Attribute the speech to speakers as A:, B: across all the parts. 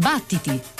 A: Battiti!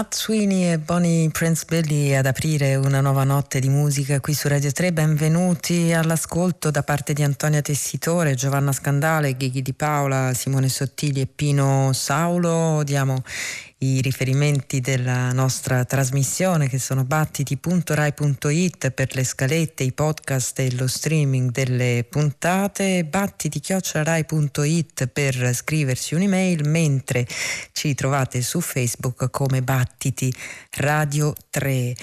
A: Matt Sweeney e Bonnie Prince Billy ad aprire una nuova notte di musica qui su Radio 3. Benvenuti all'ascolto da parte di Antonia Tessitore, Giovanna Scandale, Ghighi Di Paola, Simone Sottili e Pino Saulo. Diamo i riferimenti della nostra trasmissione che sono battiti.rai.it per le scalette, i podcast e lo streaming delle puntate, battiti.rai.it per scriversi un'email, mentre ci trovate su Facebook come Battiti Radio 3.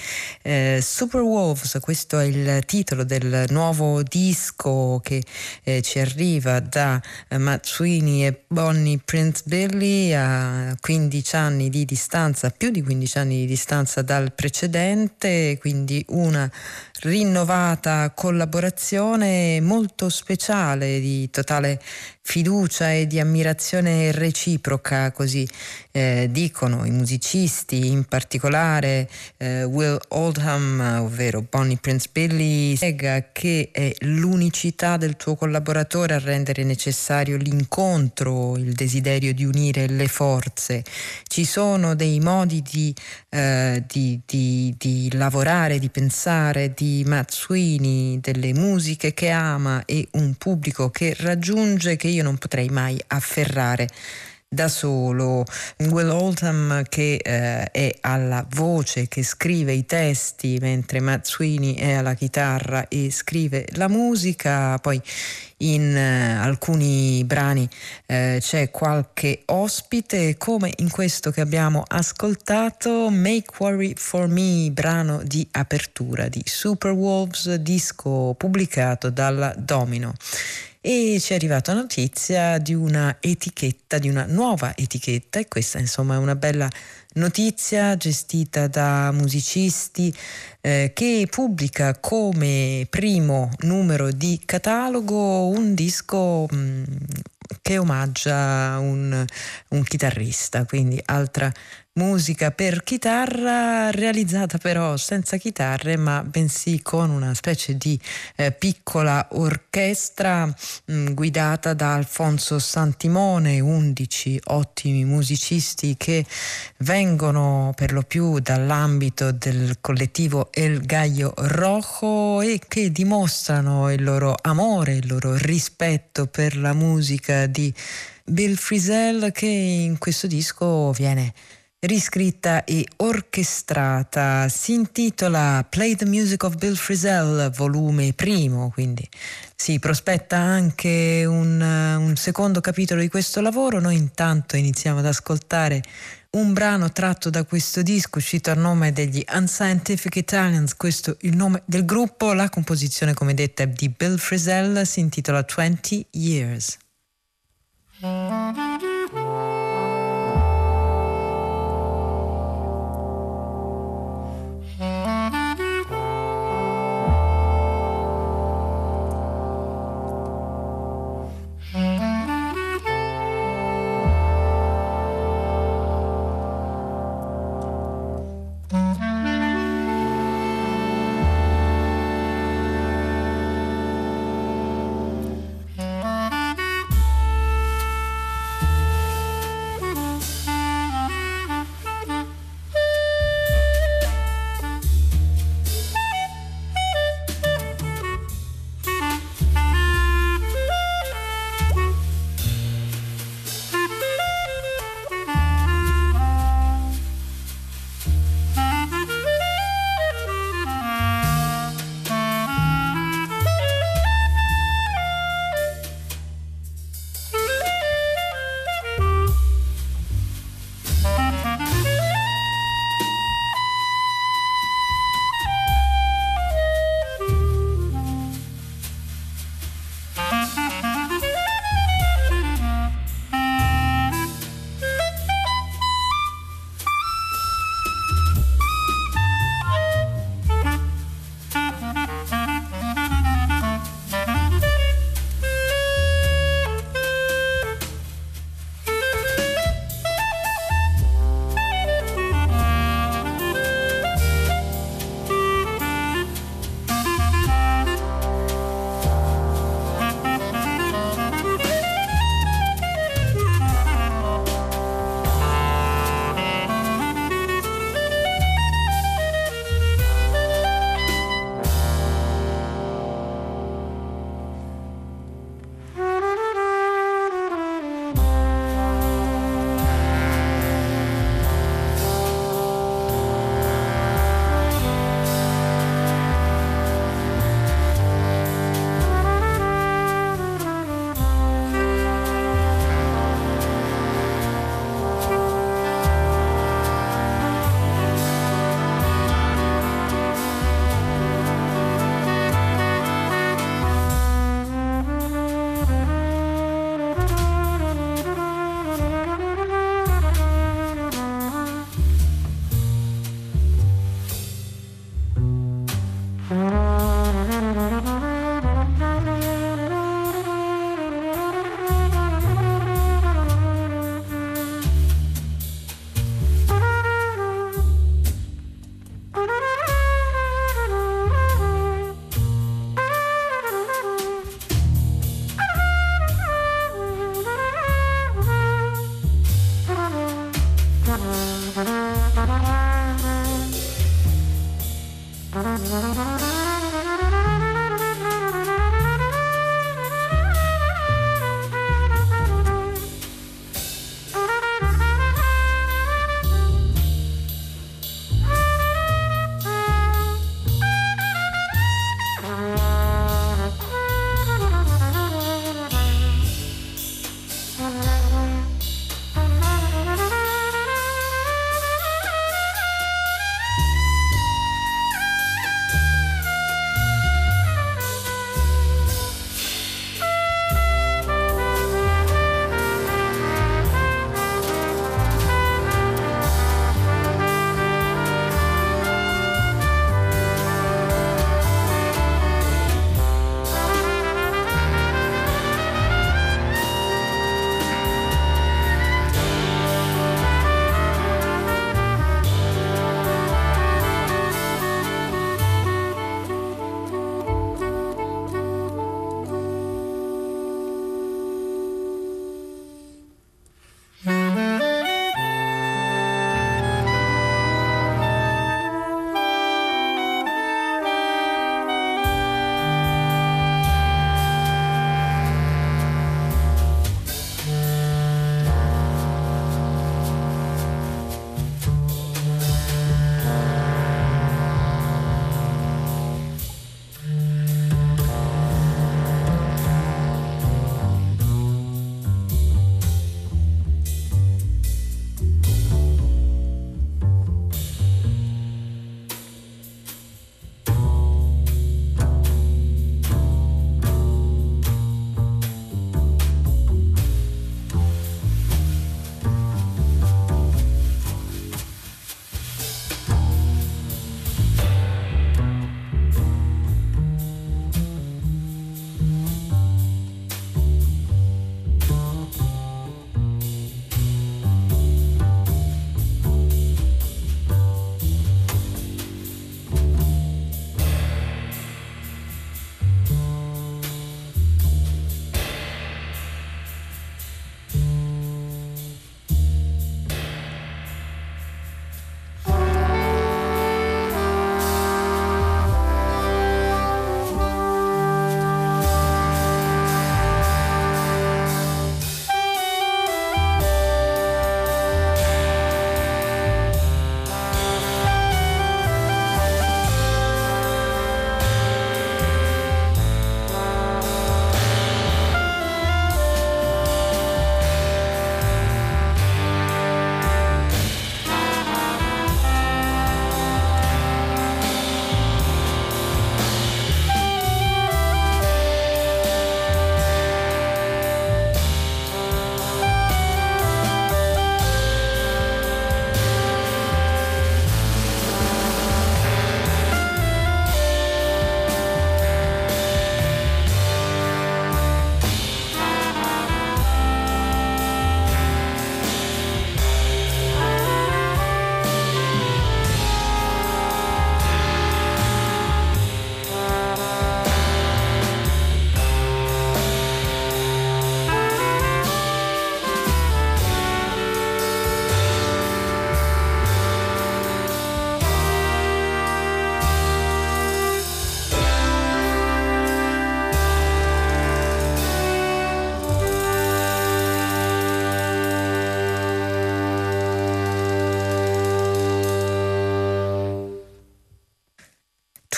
A: Eh, Super Wolves, questo è il titolo del nuovo disco che eh, ci arriva da eh, Sweeney e Bonnie Prince Billy a 15 anni di distanza, più di 15 anni di distanza dal precedente, quindi una
B: rinnovata collaborazione molto speciale di totale fiducia e di ammirazione reciproca, così eh, dicono i musicisti, in particolare eh, Will Oldham, ovvero Bonnie Prince Billy, spiega che è l'unicità del tuo collaboratore a rendere necessario l'incontro, il desiderio di unire le forze. Ci sono dei modi di, eh, di, di, di lavorare, di pensare di Matt Sweeney, delle musiche che ama e un pubblico che raggiunge che io non potrei mai afferrare da solo. Will Oldham che eh, è alla voce, che scrive i testi, mentre Sweeney è alla chitarra e scrive la musica. Poi in eh, alcuni brani eh, c'è qualche ospite, come in questo che abbiamo ascoltato, Make Worry for Me, brano di apertura di Super Wolves, disco pubblicato dalla Domino e ci è arrivata notizia di una etichetta, di una nuova etichetta e questa insomma è una bella notizia gestita da musicisti eh, che pubblica come primo numero di catalogo un disco mh, mm, che omaggia un, un chitarrista, quindi altra musica per chitarra realizzata però senza chitarre ma bensì con una specie di eh, piccola orchestra mh, mm, guidata da Alfonso Santimone, 11 ottimi musicisti che vengono per lo più dall'ambito del collettivo El Gallo Rojo e che dimostrano il loro amore, il loro rispetto per la musica di Bill Frisell che in questo disco viene riscritta e orchestrata. Si intitola Play the Music of Bill Frisell, volume primo, quindi si prospetta anche un, un secondo capitolo di questo lavoro. Noi intanto iniziamo ad ascoltare un brano tratto da questo disco uscito a nome degli Unscientific Italians, questo il nome del gruppo, la composizione come detta è di Bill Frisell, si intitola 20 Years.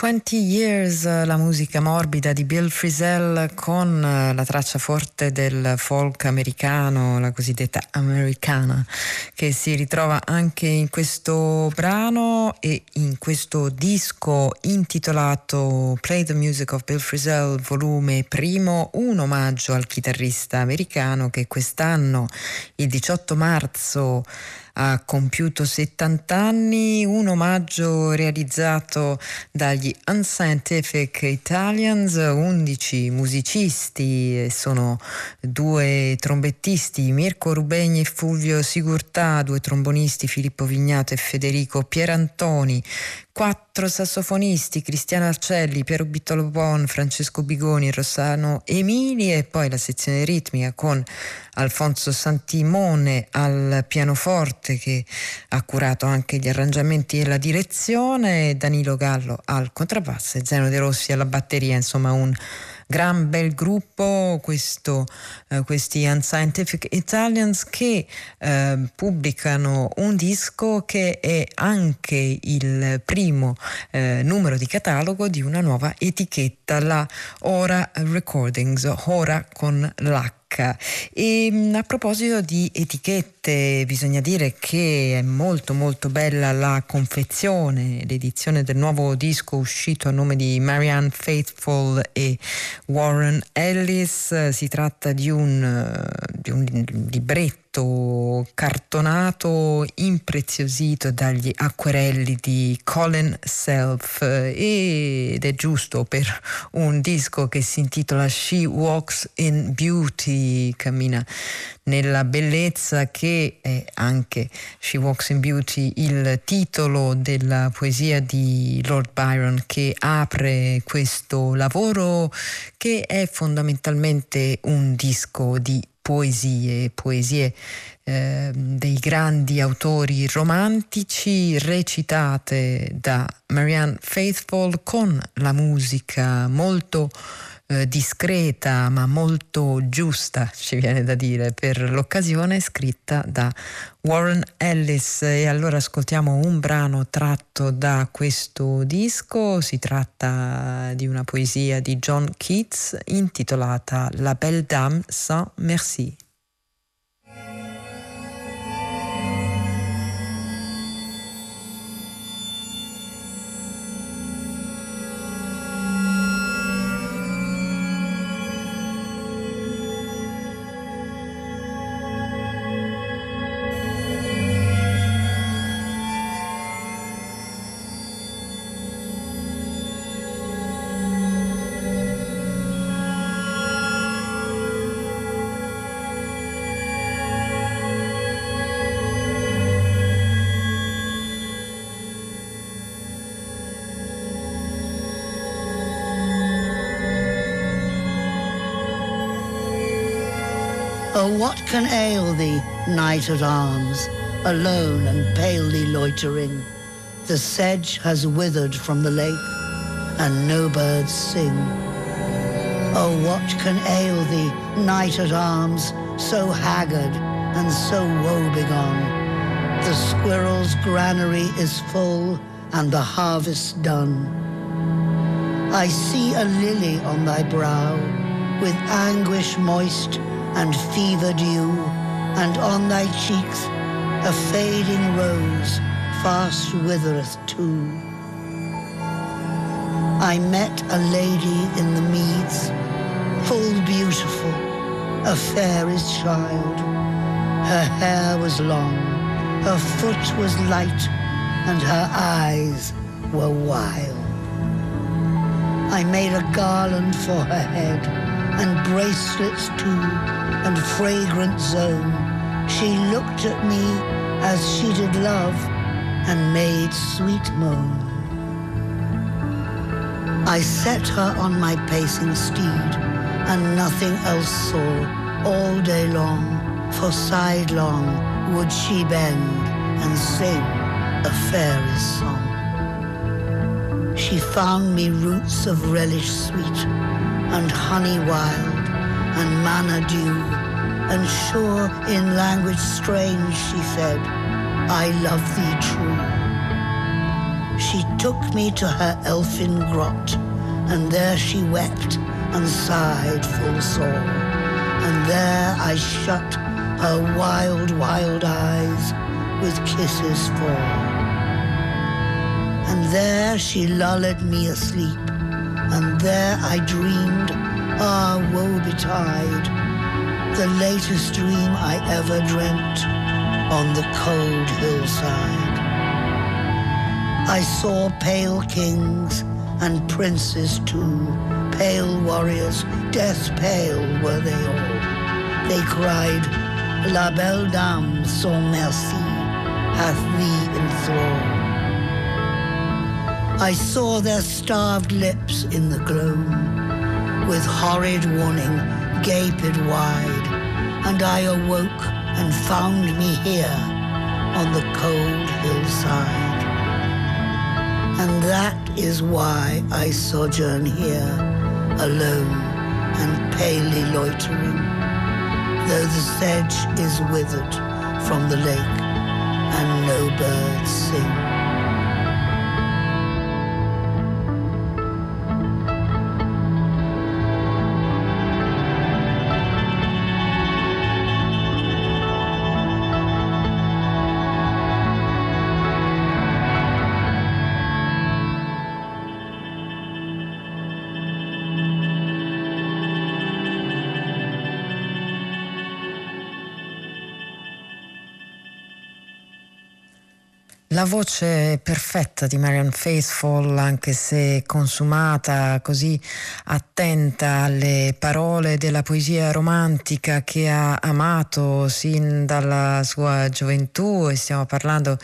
B: 20 Years, la musica morbida di Bill Frisell con eh, la traccia forte del folk americano, la cosiddetta americana, che si ritrova anche in questo brano e in questo disco intitolato Play the Music of Bill Frisell, volume primo, un omaggio al chitarrista americano che quest'anno, il 18 marzo, ha compiuto 70 anni, un omaggio realizzato dagli Unscientific Italians, 11 musicisti, sono due trombettisti, Mirko Rubegni e Fulvio Sigurtà, due trombonisti, Filippo Vignato e Federico Pierantoni, quattro sassofonisti, Cristiano Arcelli, Piero Bittolo Bon, Francesco Bigoni, Rossano Emili e poi la sezione ritmica con Alfonso Santimone al pianoforte che ha curato anche gli arrangiamenti e la direzione, Danilo Gallo al contrabbasso e Zeno De Rossi alla batteria, insomma un gran bel gruppo, questo, eh, questi Unscientific Italians che eh, pubblicano un disco che è anche il primo eh, numero di catalogo di una nuova etichetta, la Ora Recordings, Ora con l'H. E mm, a proposito di etichette, bisogna dire che è molto molto bella la confezione, l'edizione del nuovo disco uscito a nome di Marianne Faithful e Warren Ellis. Si tratta di un, di un libretto fumetto cartonato impreziosito dagli acquerelli di Colin Self ed è giusto per un disco che si intitola She Walks in Beauty, cammina nella bellezza che è anche She Walks in Beauty il titolo della poesia di Lord Byron che apre questo lavoro che è fondamentalmente un disco di poesie, poesie eh, dei grandi autori romantici recitate da Marianne Faithful con la musica molto eh, discreta ma molto giusta, ci viene da dire, per l'occasione scritta da Warren Ellis. E allora ascoltiamo un brano tratto da questo disco, si tratta di una poesia di John Keats intitolata La Belle Dame sans Merci.
C: What can ail thee, knight at arms, alone and palely loitering? The sedge has withered from the lake, and no birds sing. Oh, what can ail thee, knight at arms, so haggard and so woebegone? The squirrel's granary is full, and the harvest done. I see a lily on thy brow, with anguish moist and fever dew, and on thy cheeks a fading rose fast withereth too. I met a lady in the meads, full beautiful, a fairest child. Her hair was long, her foot was light, and her eyes were wild. I made a garland for her head, and bracelets too and fragrant zone, she looked at me as she did love and made sweet moan. I set her on my pacing steed, and nothing else saw all day long, for sidelong would she bend and sing a fairy's song. She found me roots of relish sweet and honey wild and manna dew, and sure in language strange she said, I love thee true. She took me to her elfin grot, and there she wept and sighed full sore. And there I shut her wild, wild eyes with kisses for. And there she lulled me asleep, and there I dreamed, ah, woe betide, the latest dream I ever dreamt on the cold hillside. I saw pale kings and princes too, pale warriors, death pale were they all. They cried, La belle dame sans merci hath thee in thrall. I saw their starved lips in the gloam, with horrid warning gaped wide, and I awoke and found me here on the cold hillside. And that is why I sojourn here, alone and palely loitering, though the sedge is withered from the lake and no birds sing.
B: La voce perfetta di Marian Faithful, anche se consumata, così attenta alle parole della poesia romantica che ha amato sin dalla sua gioventù e stiamo parlando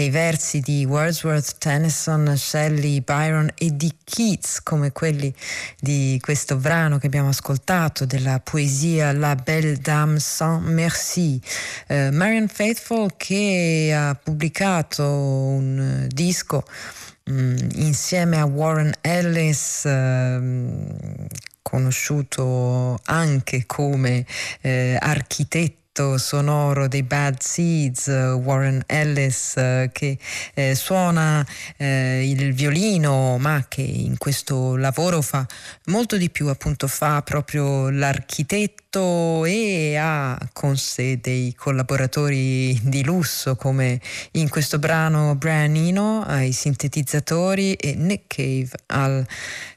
B: dei versi di Wordsworth, Tennyson, Shelley, Byron e di Keats come quelli di questo brano che abbiamo ascoltato della poesia La Belle Dame sans Merci. Eh, Marian Faithful che ha pubblicato un disco mm, insieme a Warren Ellis eh, conosciuto anche come eh, architetto sonoro dei Bad Seeds, Warren Ellis eh, che eh, suona eh, il violino ma che in questo lavoro fa molto di più, appunto fa proprio l'architetto e ha con sé dei collaboratori di lusso come in questo brano Brian ai sintetizzatori e Nick Cave al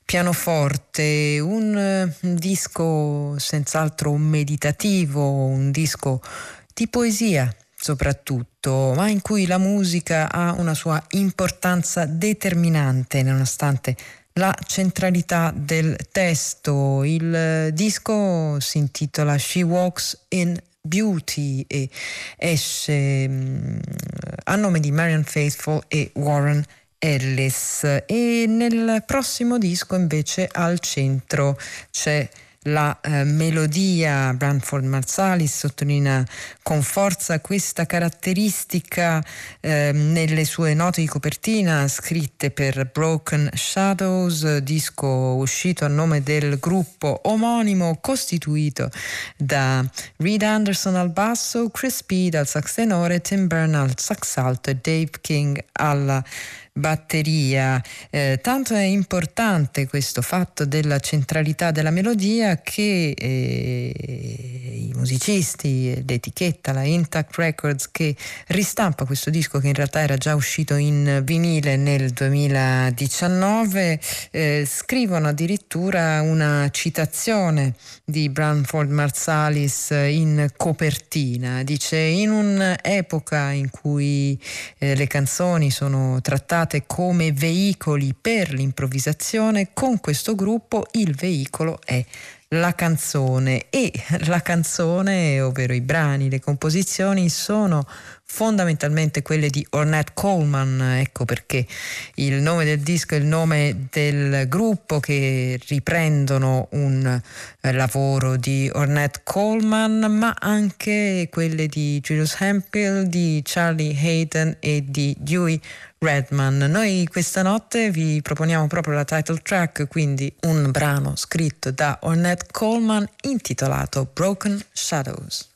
B: pianoforte, un, un disco senz'altro meditativo, un disco di poesia soprattutto, ma in cui la musica ha una sua importanza determinante nonostante la centralità del testo. Il disco si intitola She Walks in Beauty e esce mm, a nome di Marian Faithful e Warren Ellis. E nel prossimo disco invece al centro c'è la eh, melodia. Branford Marsalis sottolinea con forza questa caratteristica eh, nelle sue note di copertina scritte per Broken Shadows, disco uscito a nome del gruppo omonimo costituito da Reed Anderson al basso, Chris Speed al sax tenore, Tim Byrne al sax alto e Dave King alla batteria. Eh, tanto è importante questo fatto della centralità della melodia che eh, i musicisti, l'etichetta, la Intact Records che ristampa questo disco che in realtà era già uscito in vinile nel 2019, eh, scrivono addirittura una citazione di Branford Marsalis in copertina. Dice in un'epoca in cui eh, le canzoni sono trattate utilizzate come veicoli per l'improvvisazione, con questo gruppo il veicolo è la canzone. E la canzone, ovvero i brani, le composizioni sono fondamentalmente quelle di Ornette Coleman, ecco perché il nome del disco è il nome del gruppo che riprendono un lavoro di Ornette Coleman, ma anche quelle di Julius Hemphill, di Charlie Hayden e di Dewey Redman. Noi questa notte vi proponiamo proprio la title track, quindi un brano scritto da Ornette Coleman intitolato Broken Shadows.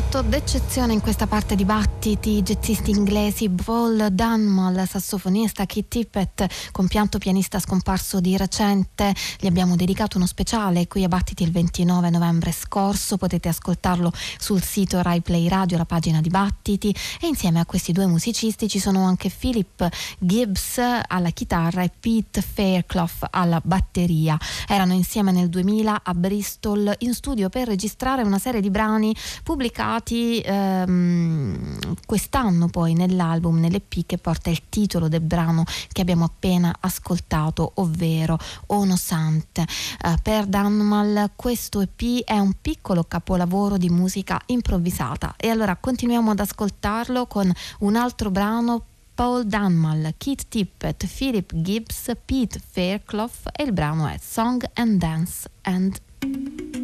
D: Quartetto d'eccezione in questa parte di battiti, jazzisti inglesi Paul Dunmal, sassofonista, Keith Tippett, compianto pianista scomparso di recente. Gli abbiamo dedicato uno speciale qui a Battiti il 29 novembre scorso, potete ascoltarlo sul sito Rai Play Radio, la pagina di Battiti e insieme a questi due musicisti ci sono anche Philip Gibbs alla chitarra e Pete Fairclough alla batteria. Erano insieme nel 2000 a Bristol in studio per registrare una serie di brani pubblicati pubblicati ehm, quest'anno poi nell'album, nell'EP che porta il titolo del brano che abbiamo appena ascoltato, ovvero Ono Sant. Eh, per Danmal questo EP è un piccolo capolavoro di musica improvvisata e allora continuiamo ad ascoltarlo con un altro brano Paul Dunmal, Keith Tippett, Philip Gibbs, Pete Fairclough e il brano è Song and Dance and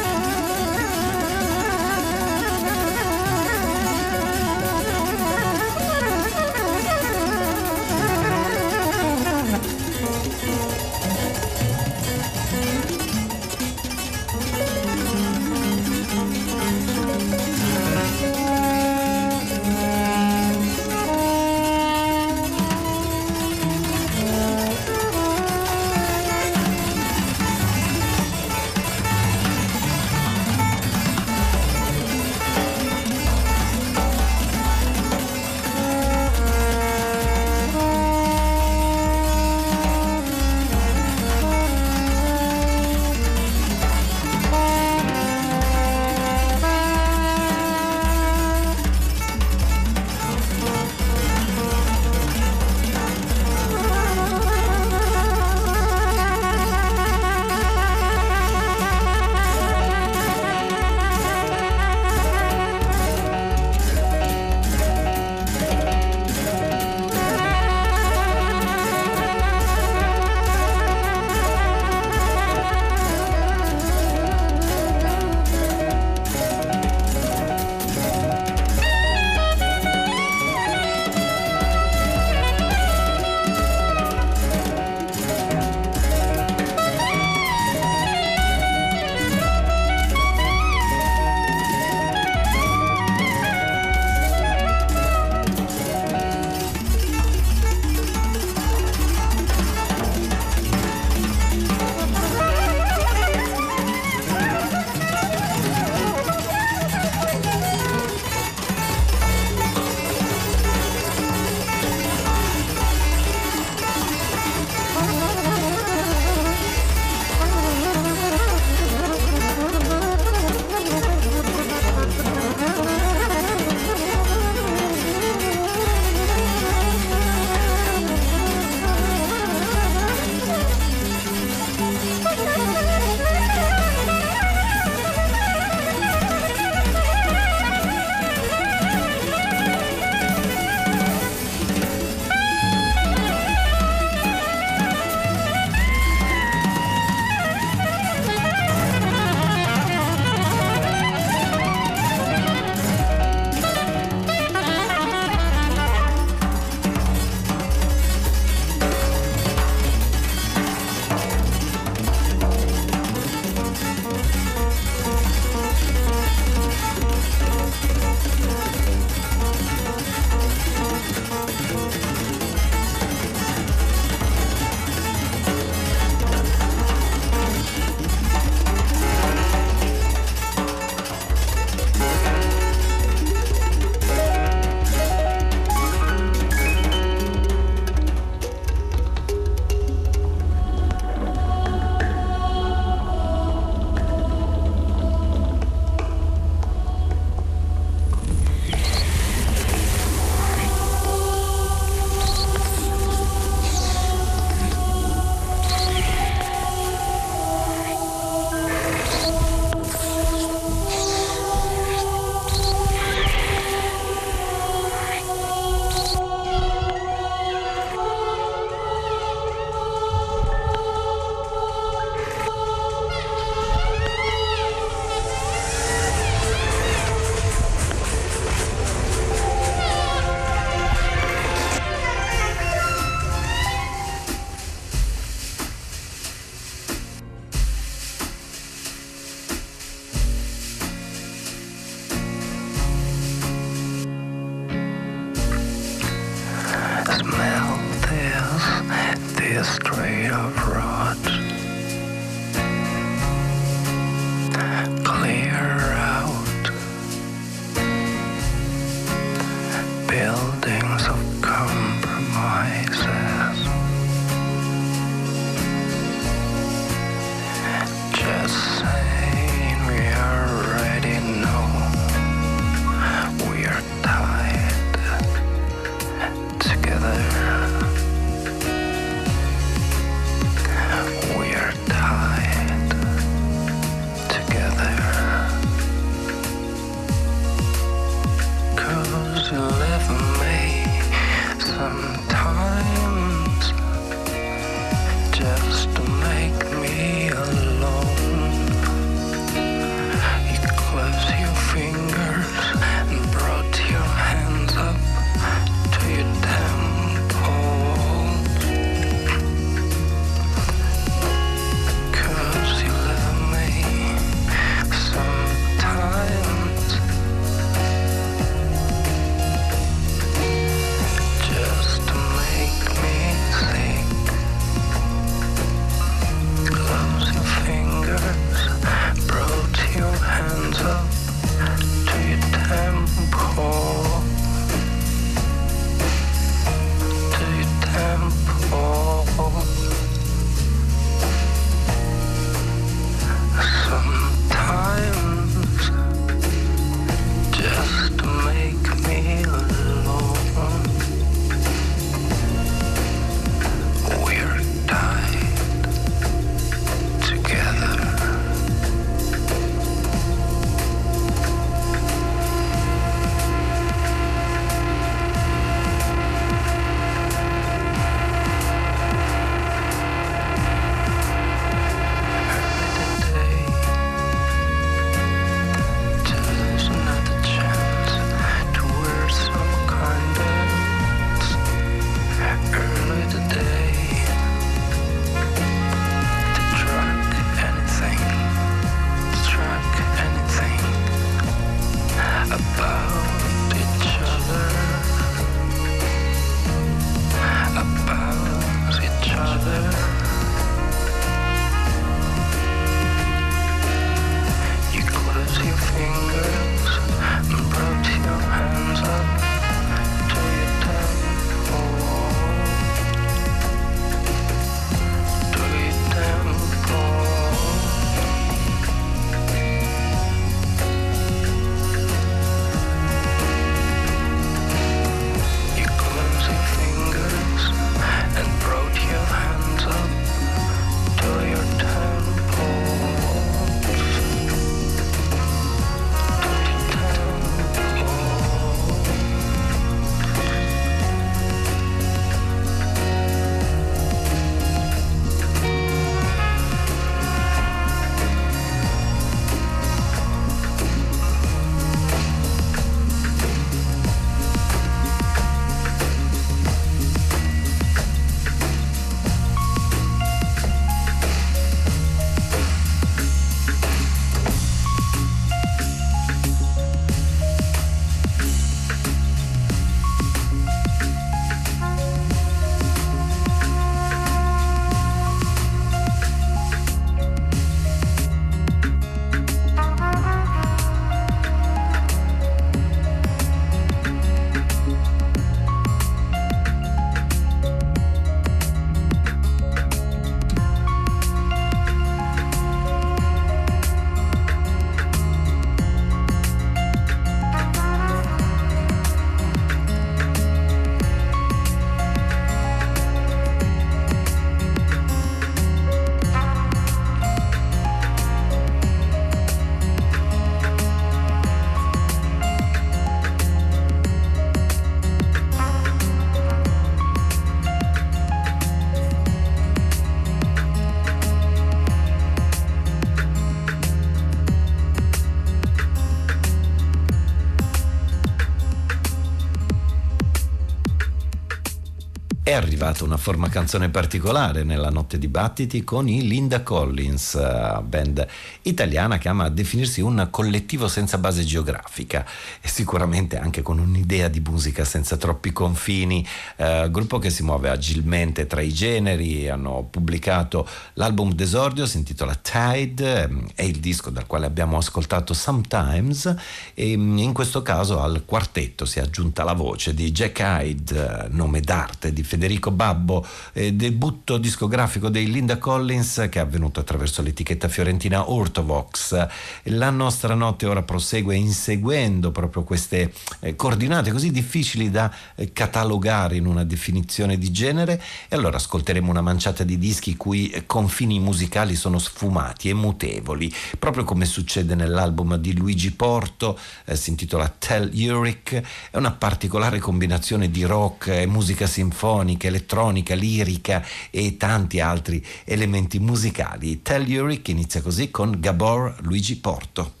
E: arrivata una forma canzone particolare nella notte dibattiti con i Linda Collins, eh, band italiana che ama definirsi un collettivo senza base geografica e sicuramente anche con un'idea di musica senza troppi confini, eh, gruppo che si muove agilmente tra i generi, hanno pubblicato l'album d'esordio, si intitola Tide, ehm, è il disco dal quale abbiamo ascoltato Sometimes e mm, in questo caso al quartetto si è aggiunta la voce di Jack Hyde, eh, nome d'arte di Federico Babbo, eh, debutto discografico dei Linda Collins che è avvenuto attraverso l'etichetta fiorentina Ortovox. La nostra notte ora prosegue inseguendo proprio queste eh, coordinate così difficili da eh, catalogare in una definizione di genere e allora ascolteremo una manciata di dischi cui eh, confini musicali sono sfumati e mutevoli, proprio come succede nell'album di Luigi Porto, eh, si intitola Tell Uric, è una particolare combinazione di rock e musica sinfonica sinfonica, elettronica, lirica e tanti altri elementi musicali. Tell Telluric inizia così con Gabor Luigi Porto.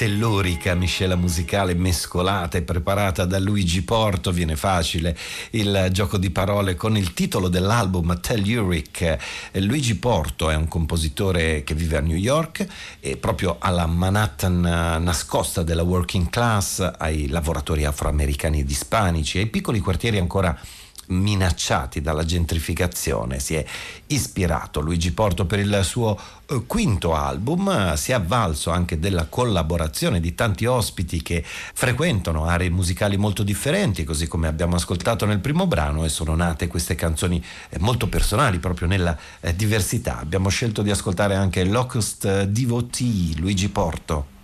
E: Tellurica miscela musicale mescolata e preparata da Luigi Porto, viene facile il gioco di parole con il titolo dell'album Telluric. Luigi Porto è un compositore che vive a New York e proprio alla Manhattan nascosta della working class, ai lavoratori afroamericani ed ispanici, ai piccoli quartieri ancora minacciati dalla gentrificazione. Si è ispirato Luigi Porto per il suo eh, quinto album, si è avvalso anche della collaborazione di tanti ospiti che frequentano aree musicali molto differenti, così come abbiamo ascoltato nel primo brano e sono nate queste canzoni eh, molto personali proprio nella eh, diversità. Abbiamo scelto di ascoltare anche Locust Devotee, Luigi Porto.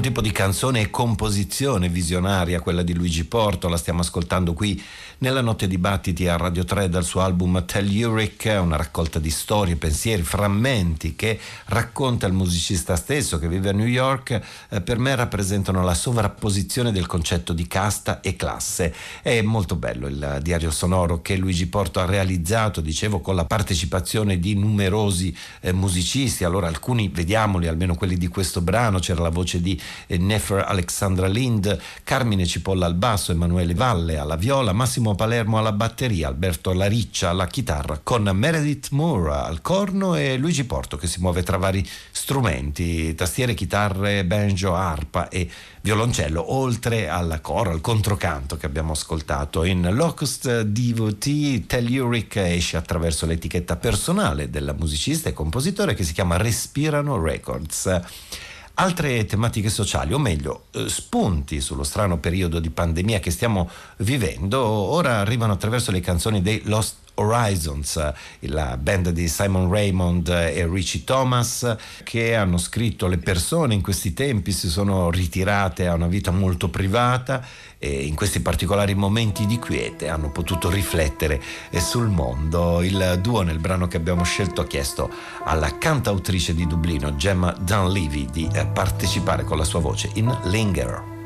E: Un tipo di canzone e composizione visionaria, quella di Luigi Porto, la stiamo ascoltando qui nella notte dibattiti a Radio 3 dal suo album Telluric, una raccolta di storie, pensieri, frammenti che racconta il musicista stesso che vive a New York, eh, per me rappresentano la sovrapposizione del concetto di casta e classe. È molto bello il diario sonoro che Luigi Porto ha realizzato, dicevo, con la partecipazione di numerosi eh, musicisti, allora alcuni vediamoli, almeno quelli di questo brano, c'era la voce di eh, Nefer Alexandra Lind, Carmine Cipolla al basso, Emanuele Valle alla viola, Massimo Massimo Palermo alla batteria, Alberto Lariccia alla chitarra, con Meredith Moore al corno e Luigi Porto che si muove tra vari strumenti, tastiere, chitarre, banjo, arpa e violoncello, oltre al coro, al controcanto che abbiamo ascoltato. In Locust DVT Telluric esce attraverso l'etichetta personale del musicista e compositore che si chiama Respirano Records. Altre tematiche sociali, o meglio, eh, spunti sullo strano periodo di pandemia che stiamo vivendo, ora arrivano attraverso le canzoni dei Lost Horizons, la band di Simon Raymond e Richie Thomas, che hanno scritto le persone in questi tempi si sono ritirate a una vita molto privata e in questi particolari momenti di quiete hanno potuto riflettere sul mondo. Il duo nel brano che abbiamo scelto ha chiesto alla cantautrice di Dublino, Gemma Dunleavy, di partecipare con la sua voce in Linger.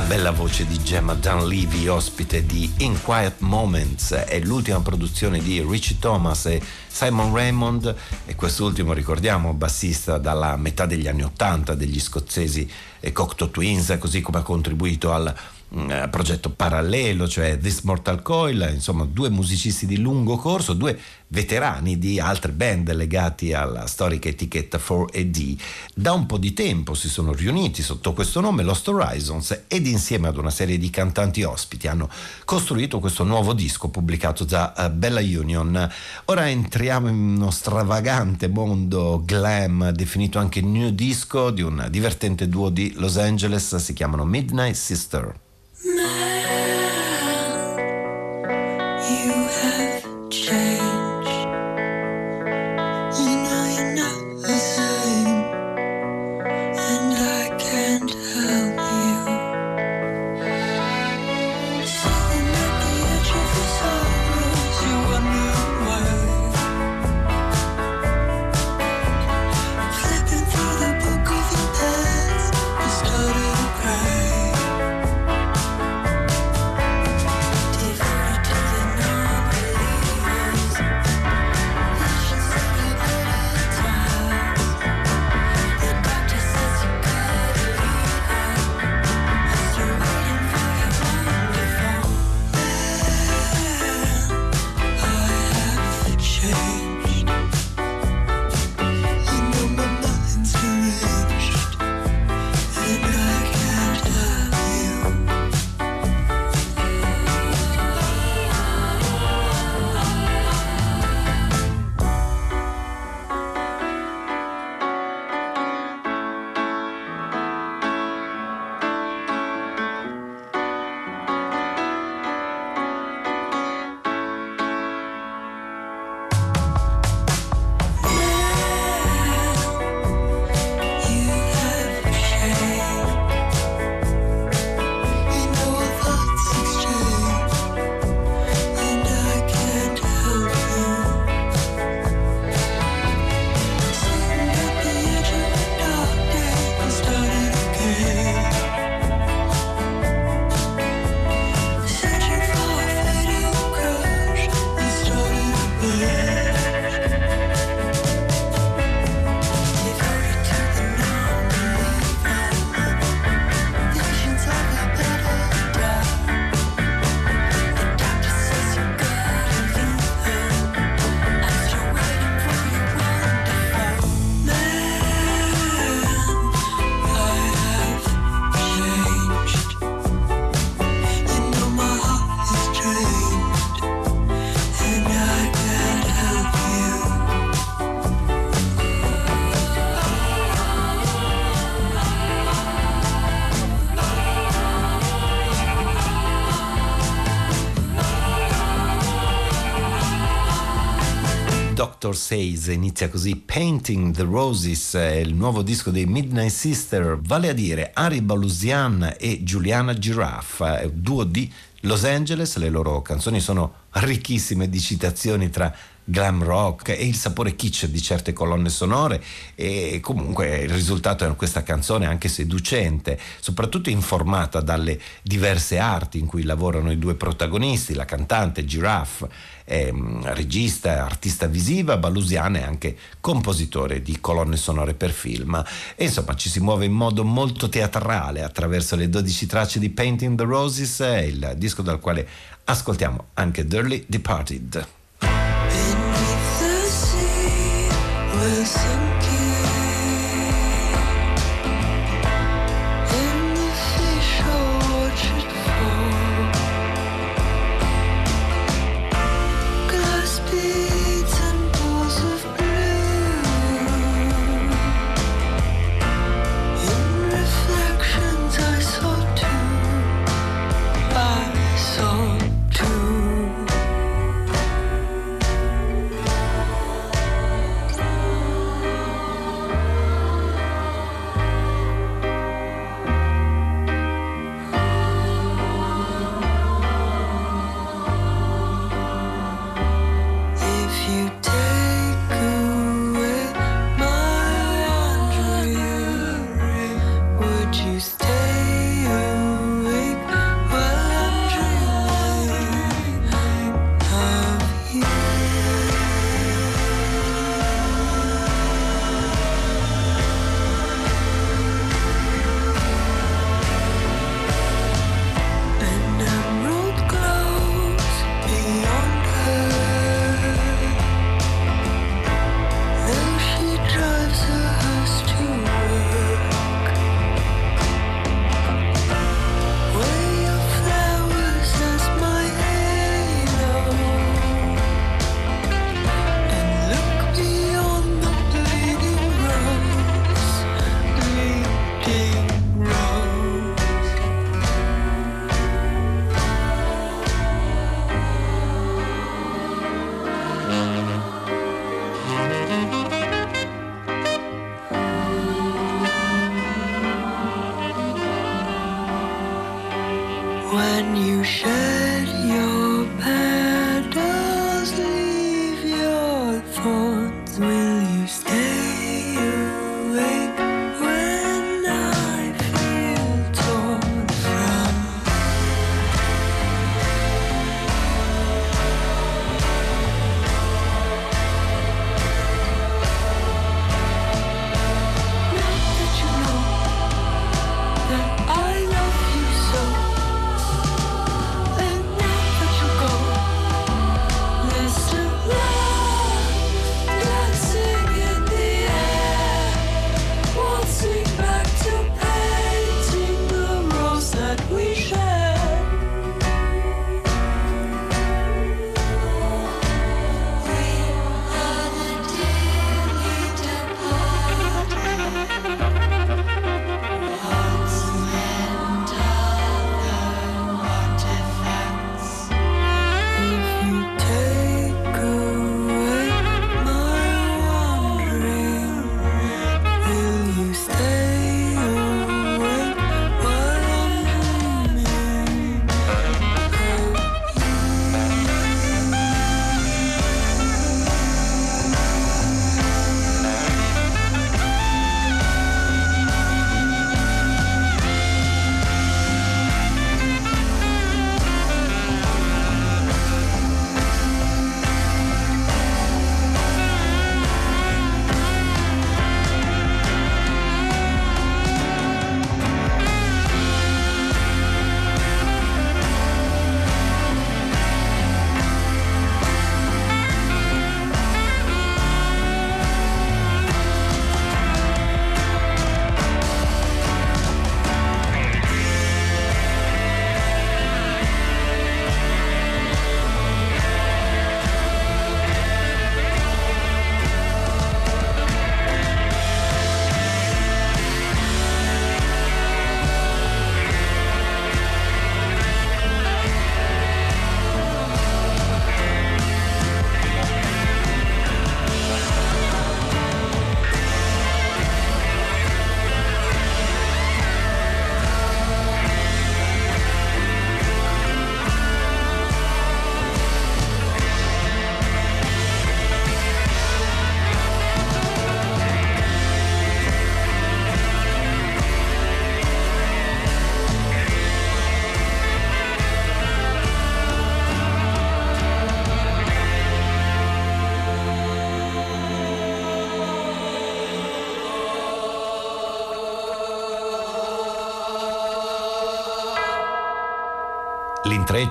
E: Bella voce di Gemma Dunleavy, ospite di In Quiet Moments, è l'ultima produzione di Richie Thomas e Simon Raymond e quest'ultimo ricordiamo bassista dalla metà degli anni Ottanta degli scozzesi Cocteau Twins, così come ha contribuito al mm, progetto parallelo, cioè This Mortal Coil, insomma due musicisti di lungo corso, due veterani di altre band legati alla storica etichetta 4AD. Da un po' di tempo si sono riuniti sotto questo nome Lost Horizons ed insieme ad una serie di cantanti ospiti hanno costruito questo nuovo disco pubblicato da uh, Bella Union. Ora entriamo in uno stravagante mondo glam definito anche new disco di un divertente duo di Los Angeles, si chiamano Midnight Sister. Says inizia così Painting the Roses, il nuovo disco dei Midnight Sister, vale a dire Ari Balusian e Giuliana Giraffe, duo di Los Angeles, le loro canzoni sono ricchissime di citazioni tra glam rock e il sapore kitsch di certe colonne sonore e comunque il risultato è questa canzone anche seducente, soprattutto informata dalle diverse arti in cui lavorano i due protagonisti, la cantante Giraffe, è regista, artista visiva, Balusiana è anche compositore di colonne sonore per film e insomma ci si muove in modo molto teatrale attraverso le 12 tracce di Painting the Roses, il disco dal quale ascoltiamo anche Dirty Departed. Listen l'intreccio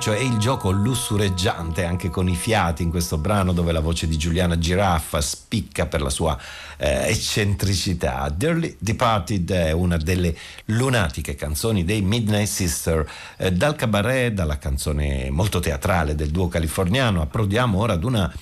E: e il gioco lussureggiante anche con i fiati in questo brano dove la voce di Giuliana Giraffa spicca per la sua eh, eccentricità. Dearly Departed è una delle lunatiche canzoni dei Midnight Sister. Eh, dal cabaret, dalla canzone molto teatrale del duo californiano, approdiamo ora ad una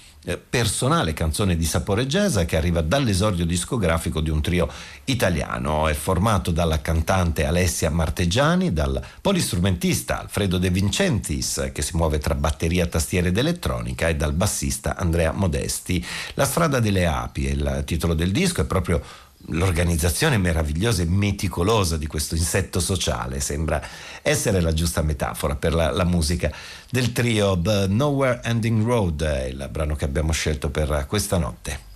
E: personale canzone di sapore jazz che arriva dall'esordio discografico di un trio italiano. È formato dalla cantante Alessia Marteggiani, dal polistrumentista Alfredo De Vincentis che si muove tra batteria, tastiera ed elettronica e dal bassista Andrea Modesti. La strada delle api è il titolo del disco, è proprio l'organizzazione meravigliosa e meticolosa di questo insetto sociale sembra essere la giusta metafora per la, la, musica del trio The Nowhere Ending Road, il brano che abbiamo scelto per questa notte.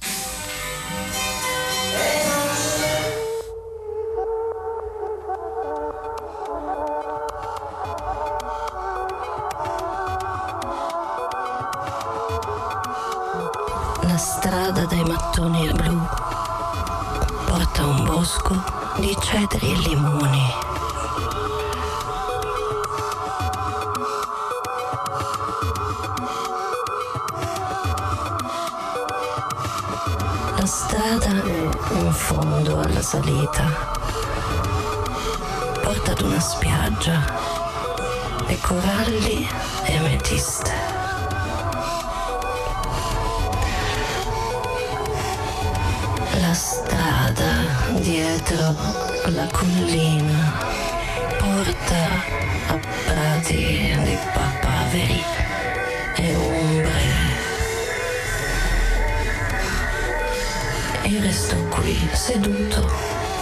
F: La strada dai mattoni blu porta un bosco di cedri e limoni. La strada in fondo alla salita porta ad una spiaggia e coralli e ametiste. Dietro la collina porta a prati di papaveri e ombre. E resto qui seduto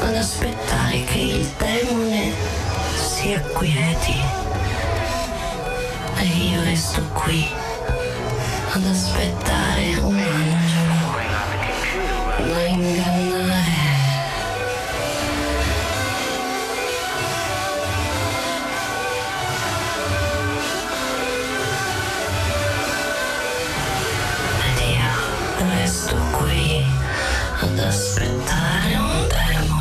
F: ad aspettare che il demone si acquieti. E io resto qui ad aspettare un angelo ad aspettare un demone.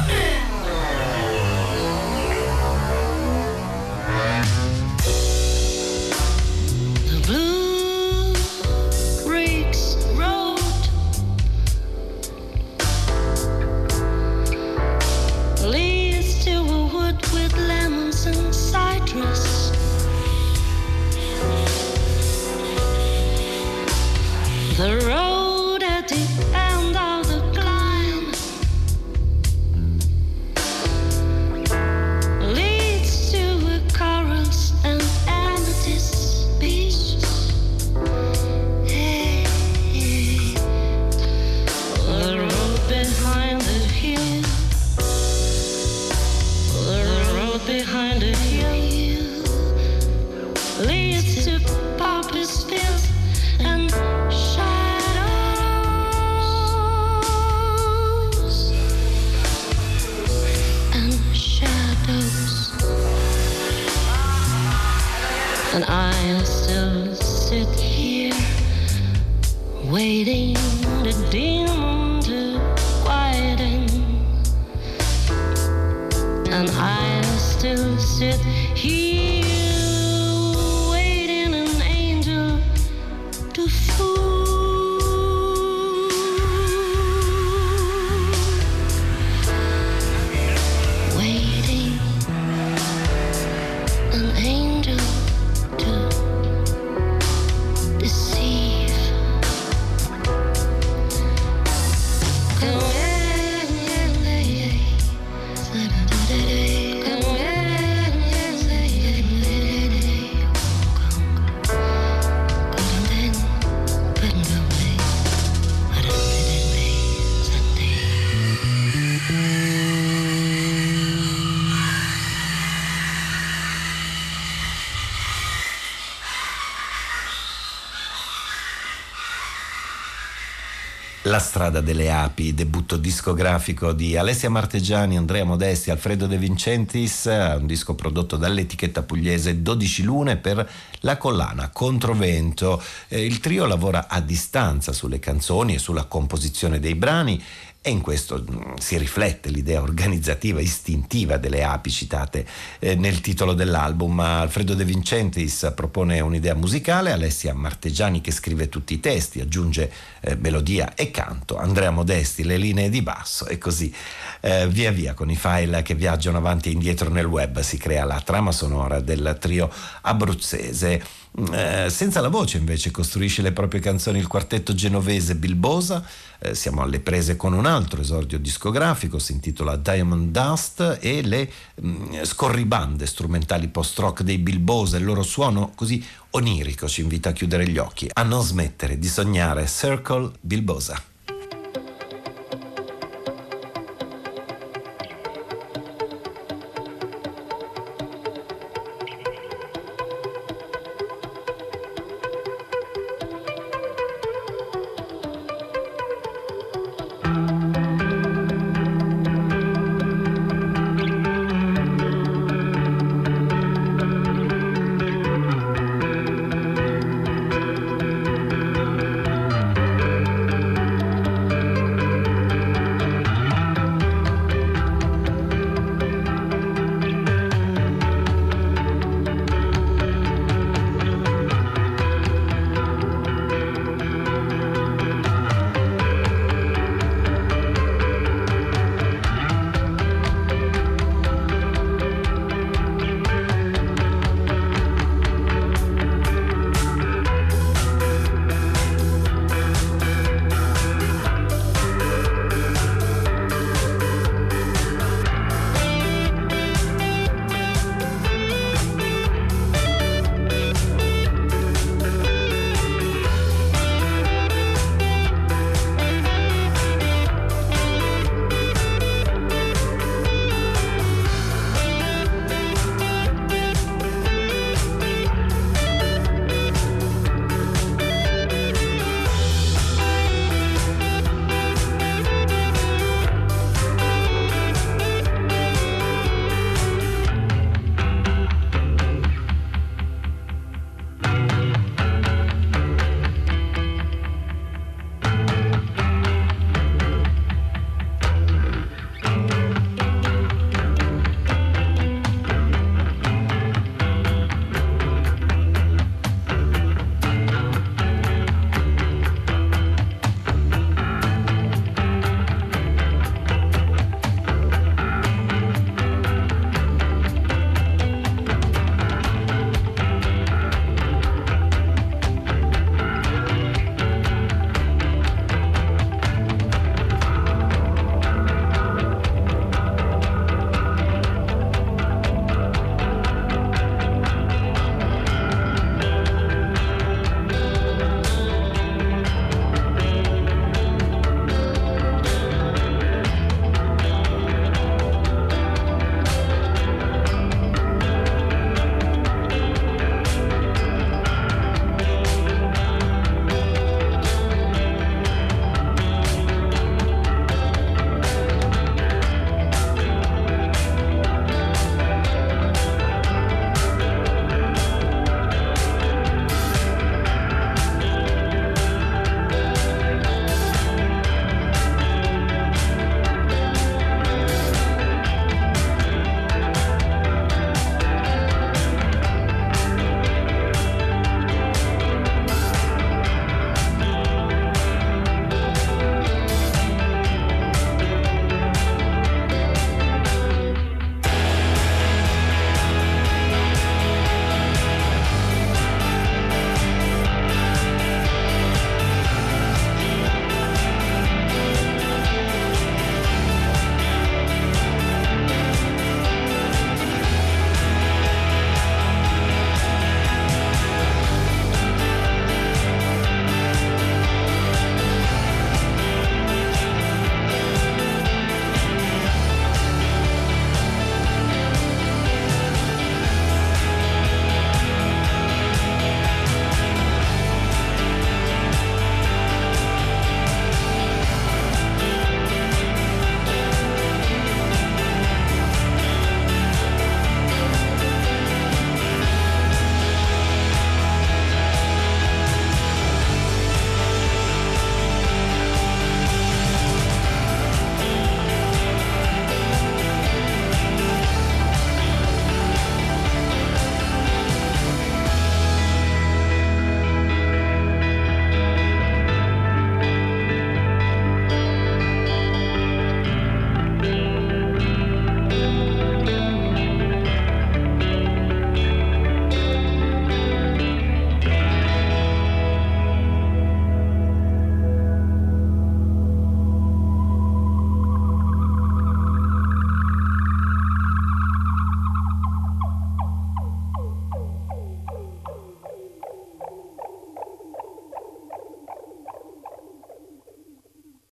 E: Strada delle api, debutto discografico di Alessia Marteggiani, Andrea Modesti, Alfredo De Vincentis, un disco prodotto dall'etichetta pugliese 12 lune per la collana Controvento. Eh, il trio lavora a distanza sulle canzoni e sulla composizione dei brani e in questo mm, si riflette l'idea organizzativa istintiva delle api citate eh, nel titolo dell'album. Alfredo De Vincentis propone un'idea musicale, Alessia Martegiani che scrive tutti i testi, aggiunge eh, melodia e canto, Andrea Modesti le linee di basso e così eh, via via con i file che viaggiano avanti e indietro nel web si crea la trama sonora del trio abruzzese. Eh, senza la voce invece costruisce le proprie canzoni il quartetto genovese Bilbosa, eh, siamo alle prese con un altro esordio discografico, si intitola Diamond Dust e le mh, mm, scorribande strumentali post-rock dei Bilbosa, il loro suono così onirico ci invita a chiudere gli occhi, a non smettere di sognare Circle Bilbosa.